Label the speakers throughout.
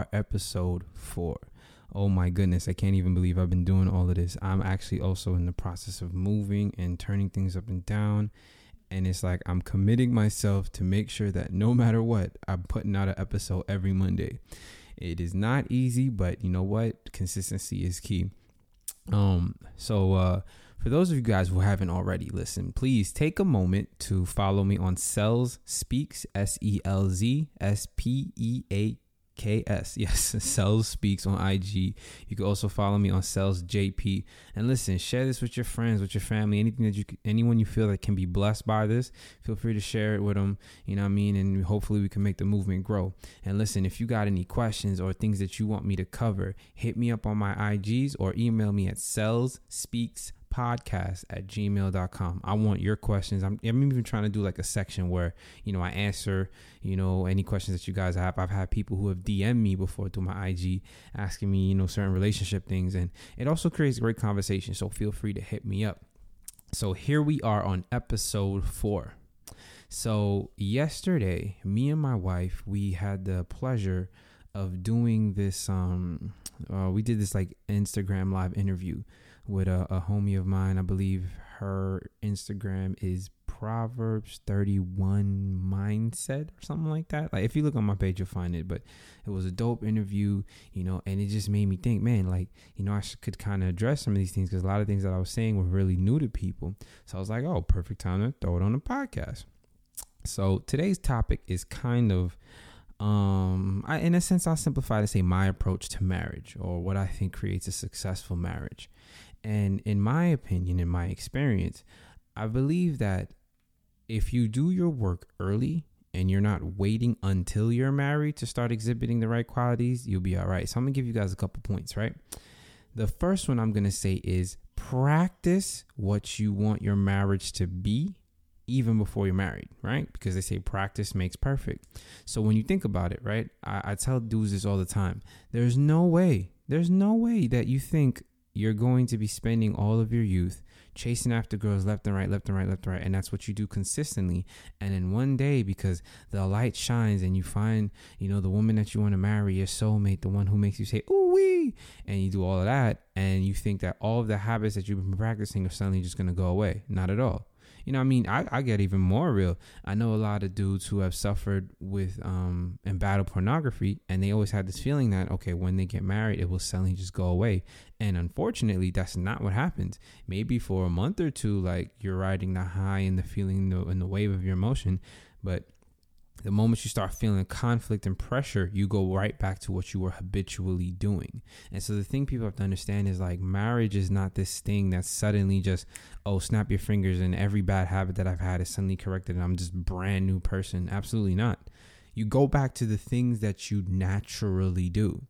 Speaker 1: Are, episode four. Oh my goodness, I can't even believe I've been doing all of this. I'm actually also in the process of moving and turning things up and down. And it's like I'm committing myself to make sure that no matter what, I'm putting out an episode every Monday. It is not easy, but you know what? Consistency is key. Um, so uh for those of you guys who haven't already listened, please take a moment to follow me on Selz Speaks, S E L Z S P E A K S. Yes, Selz Speaks on IG. You can also follow me on Selz JP. And listen, share this with your friends, with your family, anything that you, anyone you feel that can be blessed by this. Feel free to share it with them. You know what I mean? And hopefully we can make the movement grow. And listen, if you got any questions or things that you want me to cover, hit me up on my IGs or email me at Selz Speaks podcast at gmail.com i want your questions. I'm, I'm even trying to do like a section where you know i answer you know any questions that you guys have. I've had people who have dm me before through my ig asking me you know certain relationship things. And it also creates great conversation so feel free to hit me up. So here we are on episode four. So yesterday me and my wife we had the pleasure of doing this um uh, we did this like instagram live interview with a, a homie of mine. I believe her Instagram is Proverbs 31 Mindset or something like that. Like if you look on my page, you'll find it. But it was a dope interview, you know, and it just made me think, man, like, you know, I could kind of address some of these things because a lot of things that I was saying were really new to people. So I was like, oh, perfect time to throw it on the podcast. So today's topic is kind of um I, in a sense i'll simplify to say my approach to marriage or what i think creates a successful marriage and in my opinion, in my experience, I believe that if you do your work early and you're not waiting until you're married to start exhibiting the right qualities, you'll be all right. So I'm to give you guys a couple points, right? The first one I'm to say is practice what you want your marriage to be even before you're married, right? Because they say practice makes perfect. So when you think about it, right? I, I tell dudes this all the time. There's no way, there's no way that you think you're going to be spending all of your youth chasing after girls left and right, left and right, left and right. And that's what you do consistently. And in one day, because the light shines and you find, you know, the woman that you want to marry, your soulmate, the one who makes you say, ooh, wee, and you do all of that. And you think that all of the habits that you've been practicing are suddenly just going to go away. Not at all. You know, I mean, I, I get even more real. I know a lot of dudes who have suffered with um and battle pornography, and they always had this feeling that okay, when they get married, it will suddenly just go away. And unfortunately, that's not what happens. Maybe for a month or two, like you're riding the high and the feeling the, and the wave of your emotion, but the moment you start feeling conflict and pressure, you go right back to what you were habitually doing. And so the thing people have to understand is like marriage is not this thing that's suddenly just, oh, snap your fingers and every bad habit that I've had is suddenly corrected and I'm just brand new person. Absolutely not. You go back to the things that you naturally do.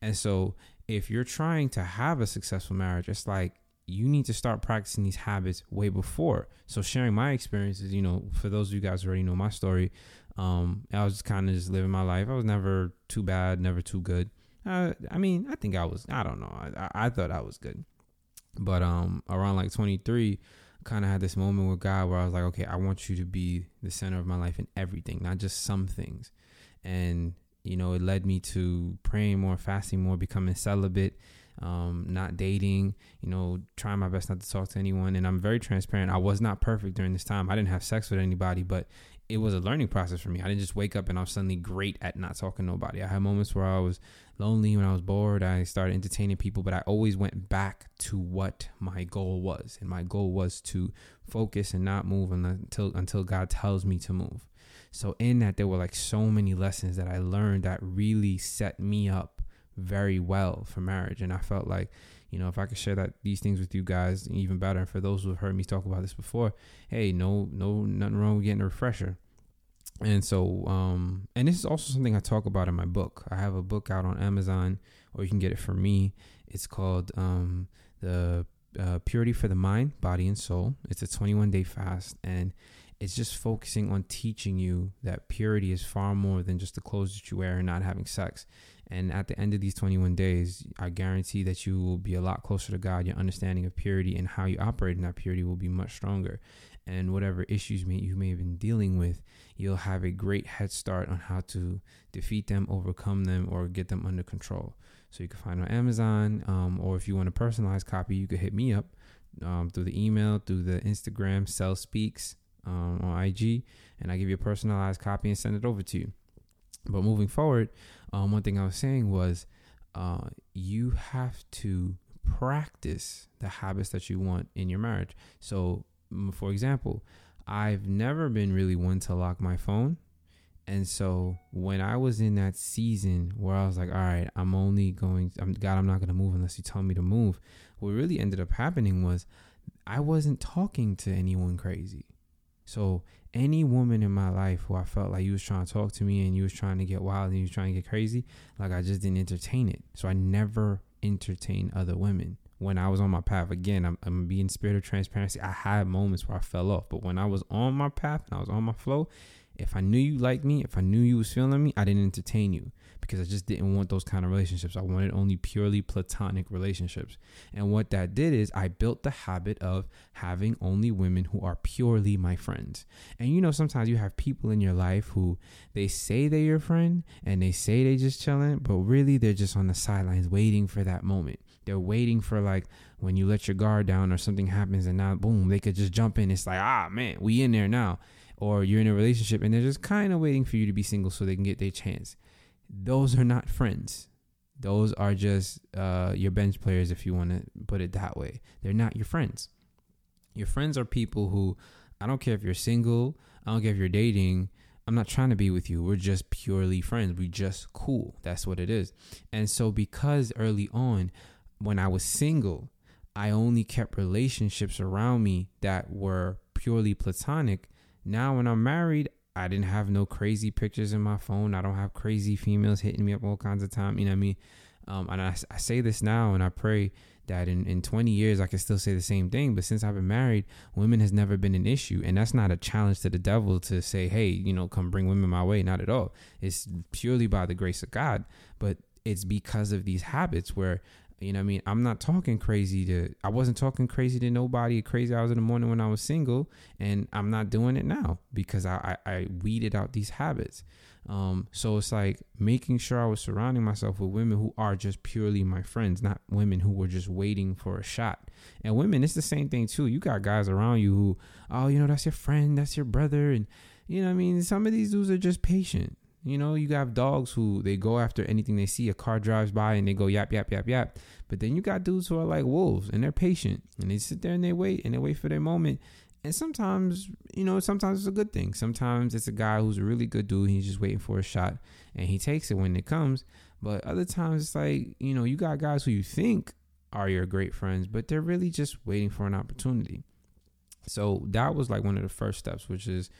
Speaker 1: And so if you're trying to have a successful marriage, it's like you need to start practicing these habits way before. So sharing my experiences, you know, for those of you guys already know my story, um, I was kind of just living my life. I was never too bad, never too good. Uh, I mean, I think I was. I don't know. I, I thought I was good, but um, around like 23, kind of had this moment with God where I was like, okay, I want you to be the center of my life in everything, not just some things. And you know, it led me to praying more, fasting more, becoming celibate, um, not dating, you know, trying my best not to talk to anyone. And I'm very transparent. I was not perfect during this time. I didn't have sex with anybody, but it was a learning process for me. I didn't just wake up and I was suddenly great at not talking to nobody. I had moments where I was lonely, when I was bored, I started entertaining people, but I always went back to what my goal was. And my goal was to focus and not move until until God tells me to move. So in that there were like so many lessons that I learned that really set me up very well for marriage. And I felt like, you know, if I could share that these things with you guys, even better. And for those who have heard me talk about this before, hey, no, no, nothing wrong with getting a refresher. And so, um, and this is also something I talk about in my book. I have a book out on Amazon, or you can get it from me. It's called um, the uh, Purity for the Mind, Body, and Soul. It's a 21 day fast, and it's just focusing on teaching you that purity is far more than just the clothes that you wear and not having sex. And at the end of these 21 days, I guarantee that you will be a lot closer to God. Your understanding of purity and how you operate in that purity will be much stronger. and whatever issues may, you may have been dealing with, you'll have a great head start on how to defeat them, overcome them, or get them under control. So you can find on Amazon, um, or if you want a personalized copy, you could hit me up um, through the email, through the Instagram, Selz Speaks um, on IG, and I give you a personalized copy and send it over to you. But moving forward, um, one thing I was saying was uh, you have to practice the habits that you want in your marriage. So, for example, I've never been really one to lock my phone. And so when I was in that season where I was like, all right, I'm only going, I'm, God, I'm not going to move unless you tell me to move. What really ended up happening was I wasn't talking to anyone crazy. So any woman in my life who I felt like you was trying to talk to me and you was trying to get wild and you was trying to get crazy, like I just didn't entertain it. So I never entertained other women when I was on my path. Again, I'm, I'm being spirit of transparency. I had moments where I fell off, but when I was on my path and I was on my flow, if I knew you liked me, if I knew you was feeling me, I didn't entertain you because I just didn't want those kind of relationships. I wanted only purely platonic relationships. And what that did is I built the habit of having only women who are purely my friends. And you know, sometimes you have people in your life who they say they're your friend and they say they just chilling, but really they're just on the sidelines waiting for that moment. They're waiting for like when you let your guard down or something happens and now boom, they could just jump in. It's like, ah man, we in there now. Or you're in a relationship and they're just kind of waiting for you to be single so they can get their chance. Those are not friends. Those are just uh, your bench players, if you want to put it that way. They're not your friends. Your friends are people who, I don't care if you're single, I don't care if you're dating, I'm not trying to be with you. We're just purely friends. We just cool. That's what it is. And so because early on when I was single, I only kept relationships around me that were purely platonic. Now, when I'm married, I didn't have no crazy pictures in my phone. I don't have crazy females hitting me up all kinds of time. You know what I mean? Um, and I, I say this now, and I pray that in, in 20 years I can still say the same thing. But since I've been married, women has never been an issue. And that's not a challenge to the devil to say, hey, you know, come bring women my way. Not at all. It's purely by the grace of God. But it's because of these habits where you know what I mean? I'm not talking crazy to I wasn't talking crazy to nobody crazy hours in the morning when I was single and I'm not doing it now because I, I, I weeded out these habits. Um, so it's like making sure I was surrounding myself with women who are just purely my friends, not women who were just waiting for a shot. And women, it's the same thing too. You got guys around you who, oh, you know, that's your friend, that's your brother, and you know I mean? Some of these dudes are just patient. You know, you got dogs who they go after anything they see. A car drives by and they go yap yap yap yap. But then you got dudes who are like wolves and they're patient and they sit there and they wait and they wait for their moment. And sometimes, you know, sometimes it's a good thing. Sometimes it's a guy who's a really good dude. He's just waiting for a shot and he takes it when it comes. But other times it's like, you know, you got guys who you think are your great friends, but they're really just waiting for an opportunity. So that was like one of the first steps, which is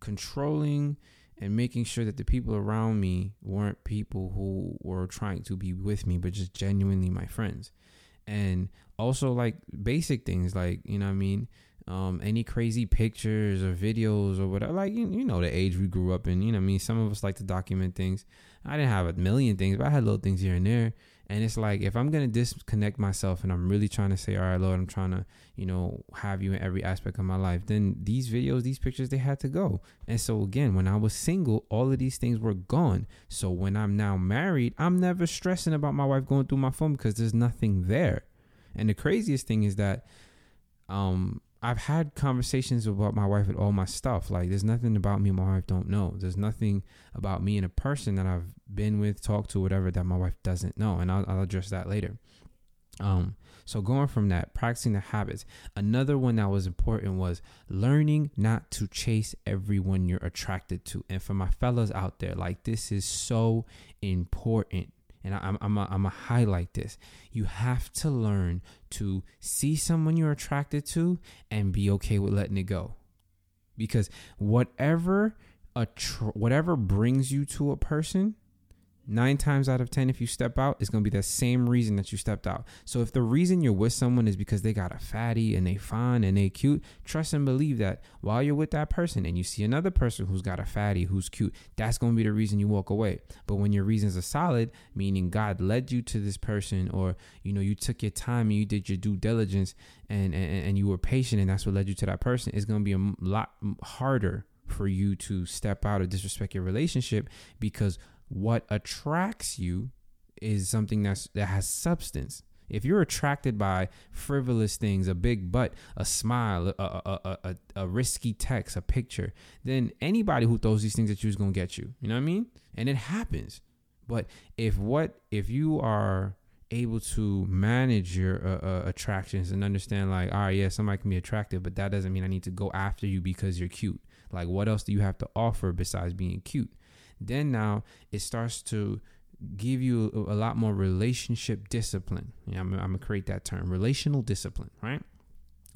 Speaker 1: controlling and making sure that the people around me weren't people who were trying to be with me, but just genuinely my friends. And also like basic things like, you know what I mean? Um, any crazy pictures or videos or whatever, like you, you know the age we grew up in. You know, I mean, some of us like to document things. I didn't have a million things, but I had little things here and there. And it's like if I'm gonna disconnect myself and I'm really trying to say, all right, Lord, I'm trying to, you know, have you in every aspect of my life, then these videos, these pictures, they had to go. And so again, when I was single, all of these things were gone. So when I'm now married, I'm never stressing about my wife going through my phone because there's nothing there. And the craziest thing is that um I've had conversations about my wife with all my stuff. Like, there's nothing about me my wife don't know. There's nothing about me and a person that I've been with, talked to, whatever that my wife doesn't know, and I'll, I'll address that later. Um, so going from that, practicing the habits. Another one that was important was learning not to chase everyone you're attracted to. And for my fellas out there, like this is so important and I'm I'm a, I'm a highlight this. You have to learn to see someone you're attracted to and be okay with letting it go, because whatever a tr- whatever brings you to a person, nine times out of ten if you step out it's going to be the same reason that you stepped out. So if the reason you're with someone is because they got a fatty and they fine and they cute trust and believe that while you're with that person and you see another person who's got a fatty who's cute that's going to be the reason you walk away. But when your reasons are solid meaning god led you to this person or you know you took your time and you did your due diligence and and, and you were patient and that's what led you to that person it's going to be a lot harder for you to step out or disrespect your relationship because what attracts you is something that's that has substance. If you're attracted by frivolous things, a big butt, a smile, a, a, a, a, risky text, a picture, then anybody who throws these things at you is gonna get you. You know what I mean? And it happens. But if what if you are able to manage your uh, uh, attractions and understand like, all right, yeah, somebody can be attractive, but that doesn't mean I need to go after you because you're cute. Like, what else do you have to offer besides being cute? Then now it starts to give you a, lot more relationship discipline. Yeah, I'm, I'm gonna create that term, relational discipline, right?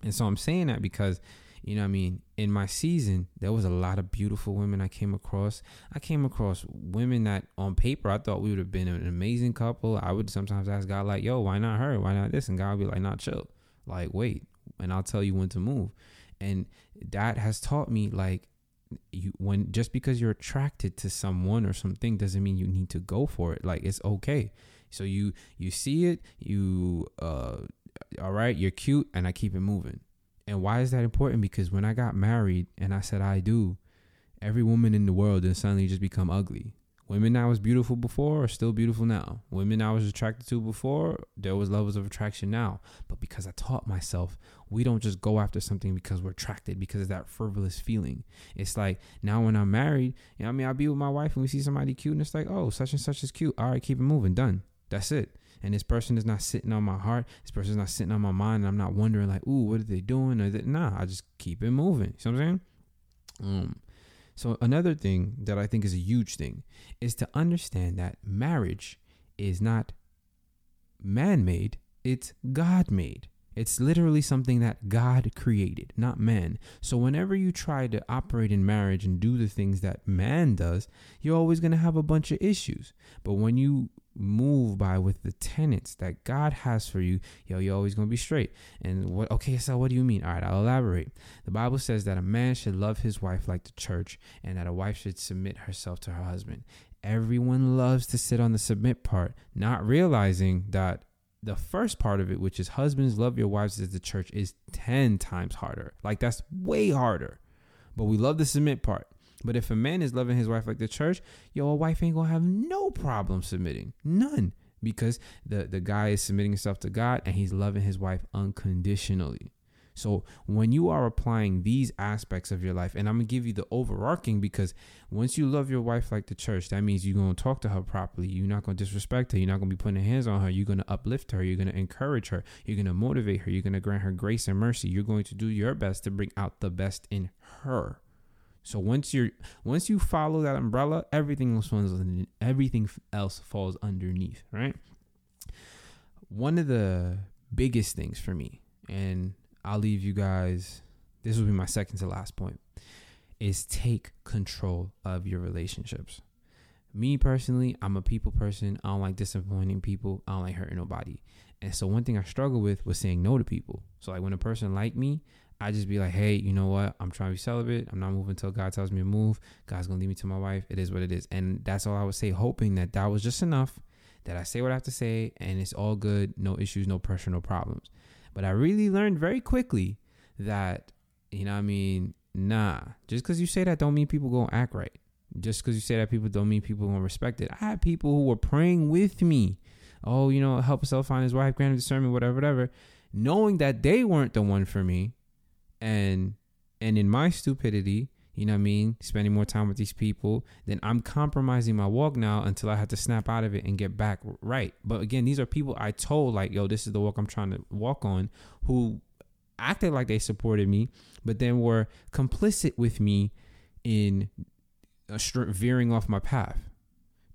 Speaker 1: And so I'm saying that because you know I mean in my season there was a lot of beautiful women I came across. I came across women that on paper I thought we would have been an amazing couple. I would sometimes ask God like yo why not her? Why not this? And God would be like not chill. Like wait and I'll tell you when to move. And that has taught me like you when just because you're attracted to someone or something doesn't mean you need to go for it. Like it's okay. So you you see it you uh all right you're cute and i keep it moving. And why is that important? Because when i got married and i said i do every woman in the world then suddenly just become ugly Women I was beautiful before are still beautiful now. Women I was attracted to before, there was levels of attraction now. But because I taught myself, we don't just go after something because we're attracted, because of that frivolous feeling. It's like now when I'm married, you know I mean? I'll be with my wife and we see somebody cute and it's like, oh, such and such is cute. All right, keep it moving. Done. That's it. And this person is not sitting on my heart. This person is not sitting on my mind. And I'm not wondering like, ooh, what are they doing? Or that, nah, I just keep it moving. You know what I'm saying? Um, so, another thing that I think is a huge thing is to understand that marriage is not man made, it's God made. It's literally something that God created, not man. So, whenever you try to operate in marriage and do the things that man does, you're always going to have a bunch of issues. But when you move by with the tenets that God has for you, yo, you're always gonna be straight. And what okay, so what do you mean? All right, I'll elaborate. The Bible says that a man should love his wife like the church, and that a wife should submit herself to her husband. Everyone loves to sit on the submit part, not realizing that the first part of it, which is husbands love your wives as the church, is 10 times harder. Like that's way harder. But we love the submit part. But if a man is loving his wife like the church, yo, a wife ain't gonna have no problem submitting. None. Because the, the guy is submitting himself to God and he's loving his wife unconditionally. So when you are applying these aspects of your life, and I'm gonna give you the overarching because once you love your wife like the church, that means you're gonna talk to her properly. You're not gonna disrespect her. You're not gonna be putting hands on her. You're gonna uplift her. You're gonna encourage her. You're gonna motivate her. You're gonna grant her grace and mercy. You're going to do your best to bring out the best in her. So once you're once you follow that umbrella, everything else falls everything else falls underneath, right? One of the biggest things for me, and I'll leave you guys. This will be my second to last point, is take control of your relationships. Me personally, I'm a people person. I don't like disappointing people. I don't like hurting nobody. And so one thing I struggle with was saying no to people. So like when a person like me, I just be like, hey, you know what? I'm trying to be celibate. I'm not moving until God tells me to move. God's gonna lead me to my wife. It is what it is, and that's all I would say. Hoping that that was just enough. That I say what I have to say, and it's all good. No issues, no pressure, no problems. But I really learned very quickly that you know, I mean, nah. Just because you say that, don't mean people gonna act right. Just because you say that, people don't mean people gonna respect it. I had people who were praying with me. Oh, you know, help yourself find his wife, grant him discernment, whatever, whatever. Knowing that they weren't the one for me, and and in my stupidity you know what I mean, spending more time with these people, then I'm compromising my walk now until I have to snap out of it and get back right. But again, these are people I told, like, yo, this is the walk I'm trying to walk on, who acted like they supported me, but then were complicit with me in veering off my path.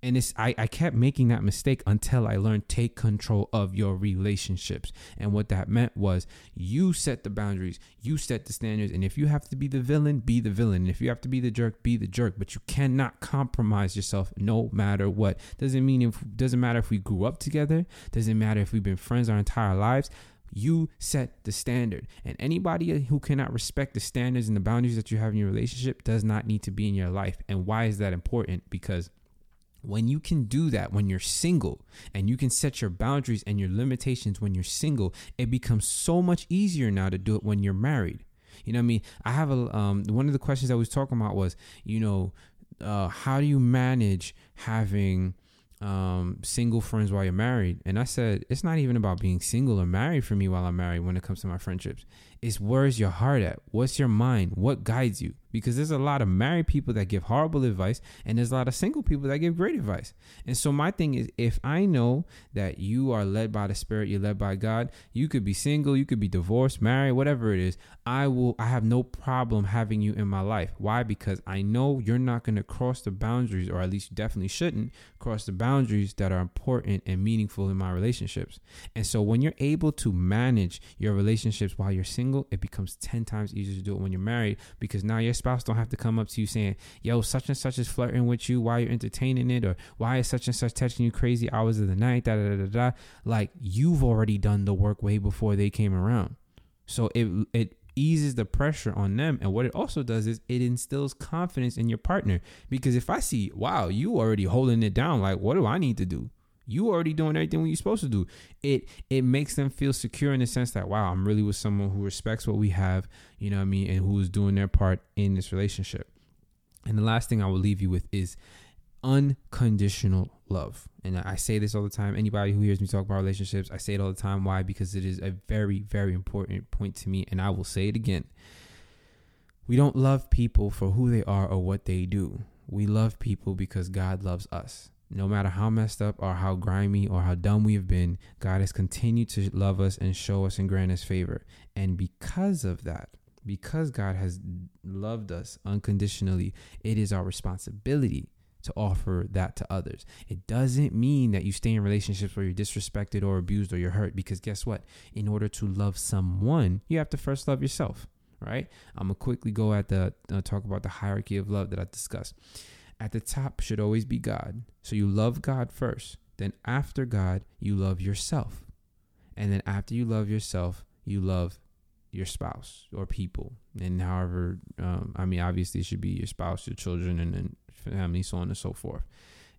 Speaker 1: And it's I, I kept making that mistake until I learned take control of your relationships. And what that meant was you set the boundaries, you set the standards. And if you have to be the villain, be the villain. And if you have to be the jerk, be the jerk. But you cannot compromise yourself no matter what. Doesn't mean if doesn't matter if we grew up together, doesn't matter if we've been friends our entire lives. You set the standard. And anybody who cannot respect the standards and the boundaries that you have in your relationship does not need to be in your life. And why is that important? Because when you can do that when you're single and you can set your boundaries and your limitations when you're single, it becomes so much easier now to do it when you're married. You know what I mean? I have a um one of the questions I was talking about was, you know, uh, how do you manage having um, single friends while you're married? And I said, it's not even about being single or married for me while I'm married when it comes to my friendships. It's where's your heart at? What's your mind? What guides you? Because there's a lot of married people that give horrible advice and there's a lot of single people that give great advice. And so my thing is if I know that you are led by the spirit, you're led by God, you could be single, you could be divorced, married, whatever it is, I will I have no problem having you in my life. Why? Because I know you're not going to cross the boundaries or at least you definitely shouldn't cross the boundaries that are important and meaningful in my relationships. And so when you're able to manage your relationships while you're single, it becomes 10 times easier to do it when you're married because now you're spouse don't have to come up to you saying, yo, such and such is flirting with you while you're entertaining it, or why is such and such texting you crazy hours of the night, da da da da. Like you've already done the work way before they came around. So it it eases the pressure on them. And what it also does is it instills confidence in your partner. Because if I see, wow, you already holding it down, like what do I need to do? You already doing everything you're supposed to do. It it makes them feel secure in the sense that wow, I'm really with someone who respects what we have, you know what I mean, and who is doing their part in this relationship. And the last thing I will leave you with is unconditional love. And I say this all the time. Anybody who hears me talk about relationships, I say it all the time. Why? Because it is a very, very important point to me. And I will say it again. We don't love people for who they are or what they do. We love people because God loves us no matter how messed up or how grimy or how dumb we have been, God has continued to love us and show us and grant us favor. And because of that, because God has loved us unconditionally, it is our responsibility to offer that to others. It doesn't mean that you stay in relationships where you're disrespected or abused or you're hurt because guess what? In order to love someone, you have to first love yourself, right? I'm to quickly go at the uh, talk about the hierarchy of love that I discussed at the top should always be God. So you love God first. Then after God, you love yourself. And then after you love yourself, you love your spouse or people. And however, um, I mean, obviously it should be your spouse, your children, and then family, so on and so forth.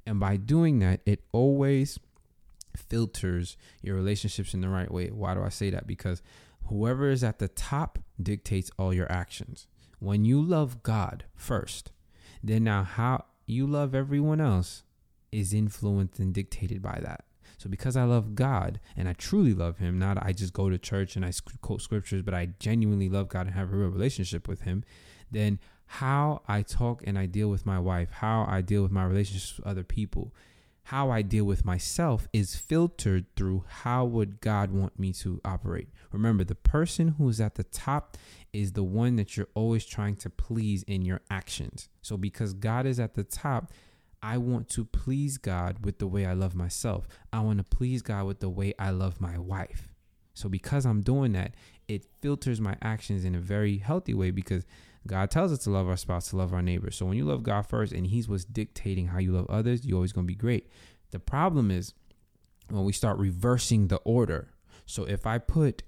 Speaker 1: And by doing that, it always filters your relationships in the right way. Why do I say that? Because whoever is at the top dictates all your actions. When you love God first, then now how you love everyone else is influenced and dictated by that. So because I love God and I truly love Him, not I just go to church and I quote scriptures, but I genuinely love God and have a real relationship with Him, then how I talk and I deal with my wife, how I deal with my relationships with other people, how I deal with myself is filtered through how would God want me to operate. Remember, the person who is at the top is the one that you're always trying to please in your actions. So because God is at the top, I want to please God with the way I love myself. I want to please God with the way I love my wife. So because I'm doing that, it filters my actions in a very healthy way because God tells us to love our spouse, to love our neighbor. So when you love God first and He's what's dictating how you love others, you're always going to be great. The problem is when we start reversing the order. So if I put,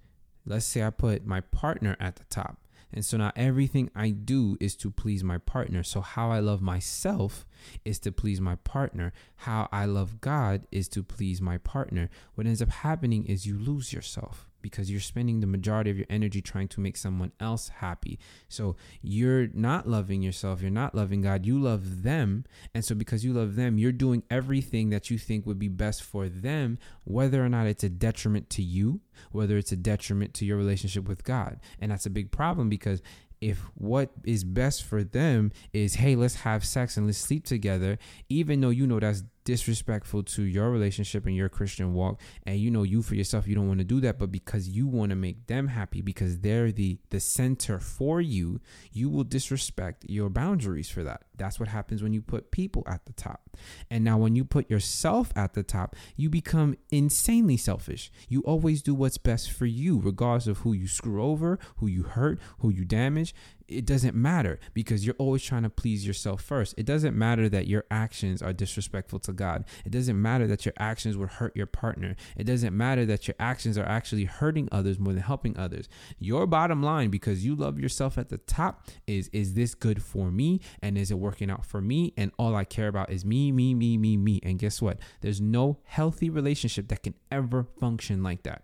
Speaker 1: let's say I put my partner at the top, and so now everything I do is to please my partner. So how I love myself is to please my partner. How I love God is to please my partner. What ends up happening is you lose yourself because you're spending the majority of your energy trying to make someone else happy. So you're not loving yourself, you're not loving God, you love them. And so because you love them, you're doing everything that you think would be best for them, whether or not it's a detriment to you, whether it's a detriment to your relationship with God. And that's a big problem because if what is best for them is hey let's have sex and let's sleep together even though you know that's disrespectful to your relationship and your Christian walk. And you know you for yourself you don't want to do that but because you want to make them happy because they're the the center for you you will disrespect your boundaries for that. That's what happens when you put people at the top. And now when you put yourself at the top you become insanely selfish. You always do what's best for you regardless of who you screw over who you hurt who you damage it doesn't matter because you're always trying to please yourself first. It doesn't matter that your actions are disrespectful to God. It doesn't matter that your actions would hurt your partner. It doesn't matter that your actions are actually hurting others more than helping others. Your bottom line because you love yourself at the top is is this good for me and is it working out for me and all I care about is me me me me me and guess what? There's no healthy relationship that can ever function like that.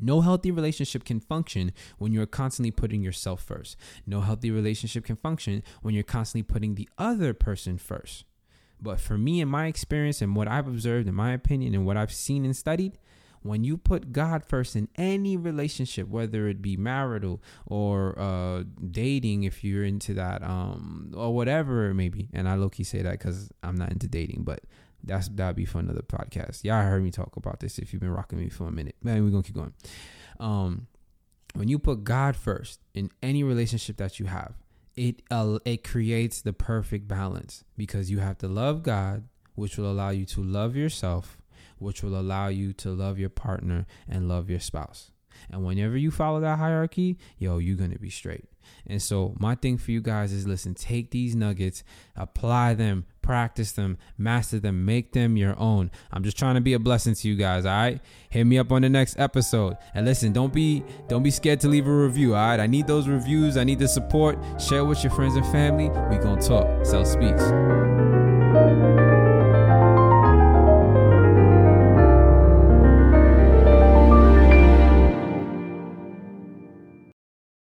Speaker 1: No healthy relationship can function when you're constantly putting yourself first. No healthy relationship can function when you're constantly putting the other person first. But for me, in my experience and what I've observed, in my opinion, and what I've seen and studied, when you put God first in any relationship, whether it be marital or uh, dating, if you're into that, um, or whatever it may be, and I low key say that because I'm not into dating, but that's that'd be for another podcast. Y'all heard me talk about this if you've been rocking me for a minute. Man, we're gonna keep going. Um, when you put God first in any relationship that you have, it uh, it creates the perfect balance because you have to love God, which will allow you to love yourself, which will allow you to love your partner and love your spouse. And whenever you follow that hierarchy, yo, you're gonna be straight. And so, my thing for you guys is listen, take these nuggets, apply them, practice them, master them, make them your own. I'm just trying to be a blessing to you guys, all right? Hit me up on the next episode. And listen, don't be don't be scared to leave a review, all right? I need those reviews. I need the support. Share with your friends and family. We going to talk. Selz Speaks.